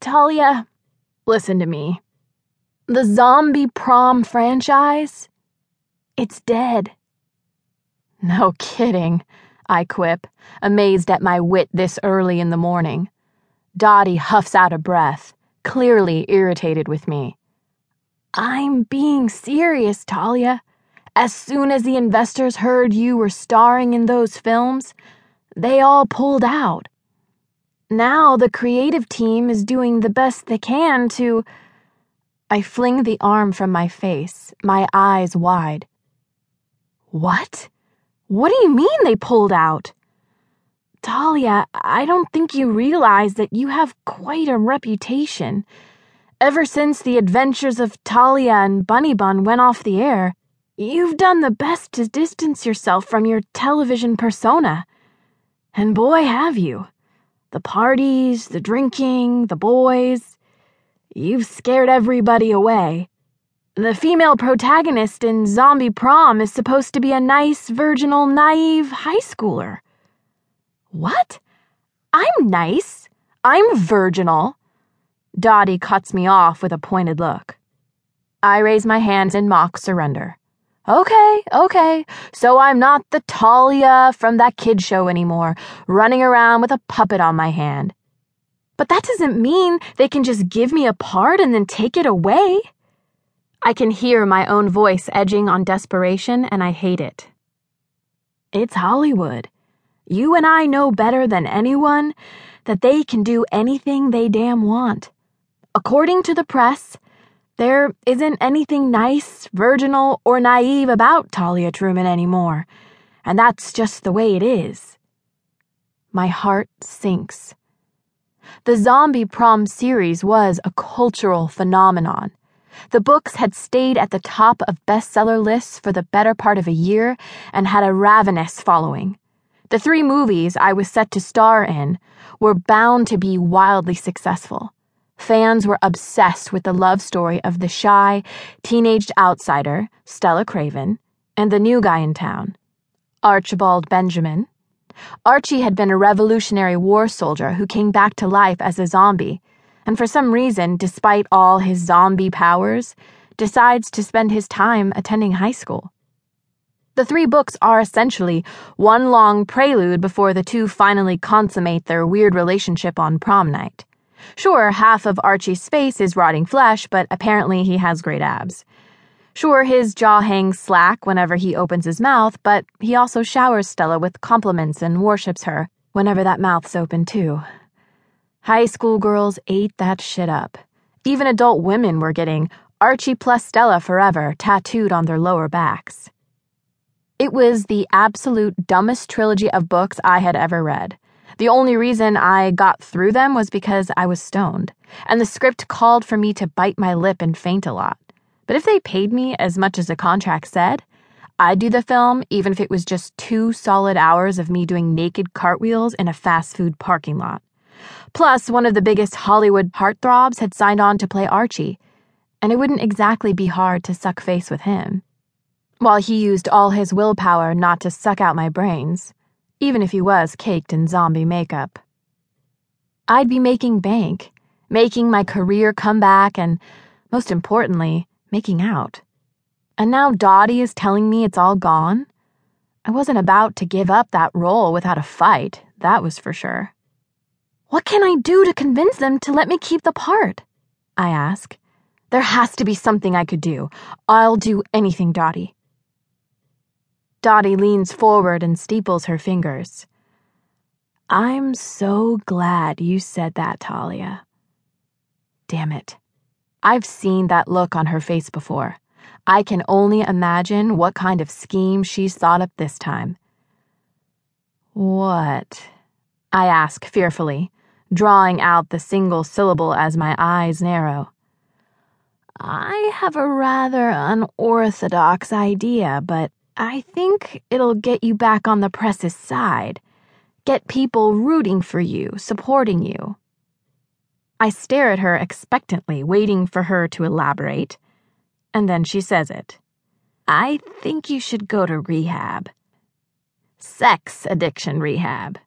Talia, listen to me. The zombie prom franchise? It's dead. No kidding, I quip, amazed at my wit this early in the morning. Dottie huffs out a breath, clearly irritated with me. I'm being serious, Talia. As soon as the investors heard you were starring in those films, they all pulled out. Now the creative team is doing the best they can to. I fling the arm from my face, my eyes wide. What? What do you mean they pulled out? Talia, I don't think you realize that you have quite a reputation. Ever since the adventures of Talia and Bunny Bun went off the air, you've done the best to distance yourself from your television persona. And boy, have you. The parties, the drinking, the boys. You've scared everybody away. The female protagonist in Zombie Prom is supposed to be a nice, virginal, naive high schooler. What? I'm nice. I'm virginal. Dottie cuts me off with a pointed look. I raise my hands in mock surrender. Okay, okay, so I'm not the Talia from that kid show anymore, running around with a puppet on my hand. But that doesn't mean they can just give me a part and then take it away. I can hear my own voice edging on desperation, and I hate it. It's Hollywood. You and I know better than anyone that they can do anything they damn want. According to the press, there isn't anything nice, virginal, or naive about Talia Truman anymore, and that's just the way it is. My heart sinks. The Zombie Prom series was a cultural phenomenon. The books had stayed at the top of bestseller lists for the better part of a year and had a ravenous following. The three movies I was set to star in were bound to be wildly successful. Fans were obsessed with the love story of the shy, teenaged outsider, Stella Craven, and the new guy in town, Archibald Benjamin. Archie had been a Revolutionary War soldier who came back to life as a zombie, and for some reason, despite all his zombie powers, decides to spend his time attending high school. The three books are essentially one long prelude before the two finally consummate their weird relationship on prom night. Sure, half of Archie's face is rotting flesh, but apparently he has great abs. Sure, his jaw hangs slack whenever he opens his mouth, but he also showers Stella with compliments and worships her whenever that mouth's open, too. High school girls ate that shit up. Even adult women were getting Archie plus Stella forever tattooed on their lower backs. It was the absolute dumbest trilogy of books I had ever read. The only reason I got through them was because I was stoned, and the script called for me to bite my lip and faint a lot. But if they paid me as much as the contract said, I'd do the film even if it was just two solid hours of me doing naked cartwheels in a fast food parking lot. Plus, one of the biggest Hollywood heartthrobs had signed on to play Archie, and it wouldn't exactly be hard to suck face with him while he used all his willpower not to suck out my brains, even if he was caked in zombie makeup. I'd be making bank, making my career come back, and, most importantly, making out. And now Dottie is telling me it's all gone? I wasn't about to give up that role without a fight, that was for sure. What can I do to convince them to let me keep the part? I ask. There has to be something I could do. I'll do anything, Dottie. Dottie leans forward and steeples her fingers. I'm so glad you said that, Talia. Damn it. I've seen that look on her face before. I can only imagine what kind of scheme she's thought up this time. What? I ask fearfully, drawing out the single syllable as my eyes narrow. I have a rather unorthodox idea, but I think it'll get you back on the press's side. Get people rooting for you, supporting you. I stare at her expectantly, waiting for her to elaborate. And then she says it. I think you should go to rehab. Sex addiction rehab.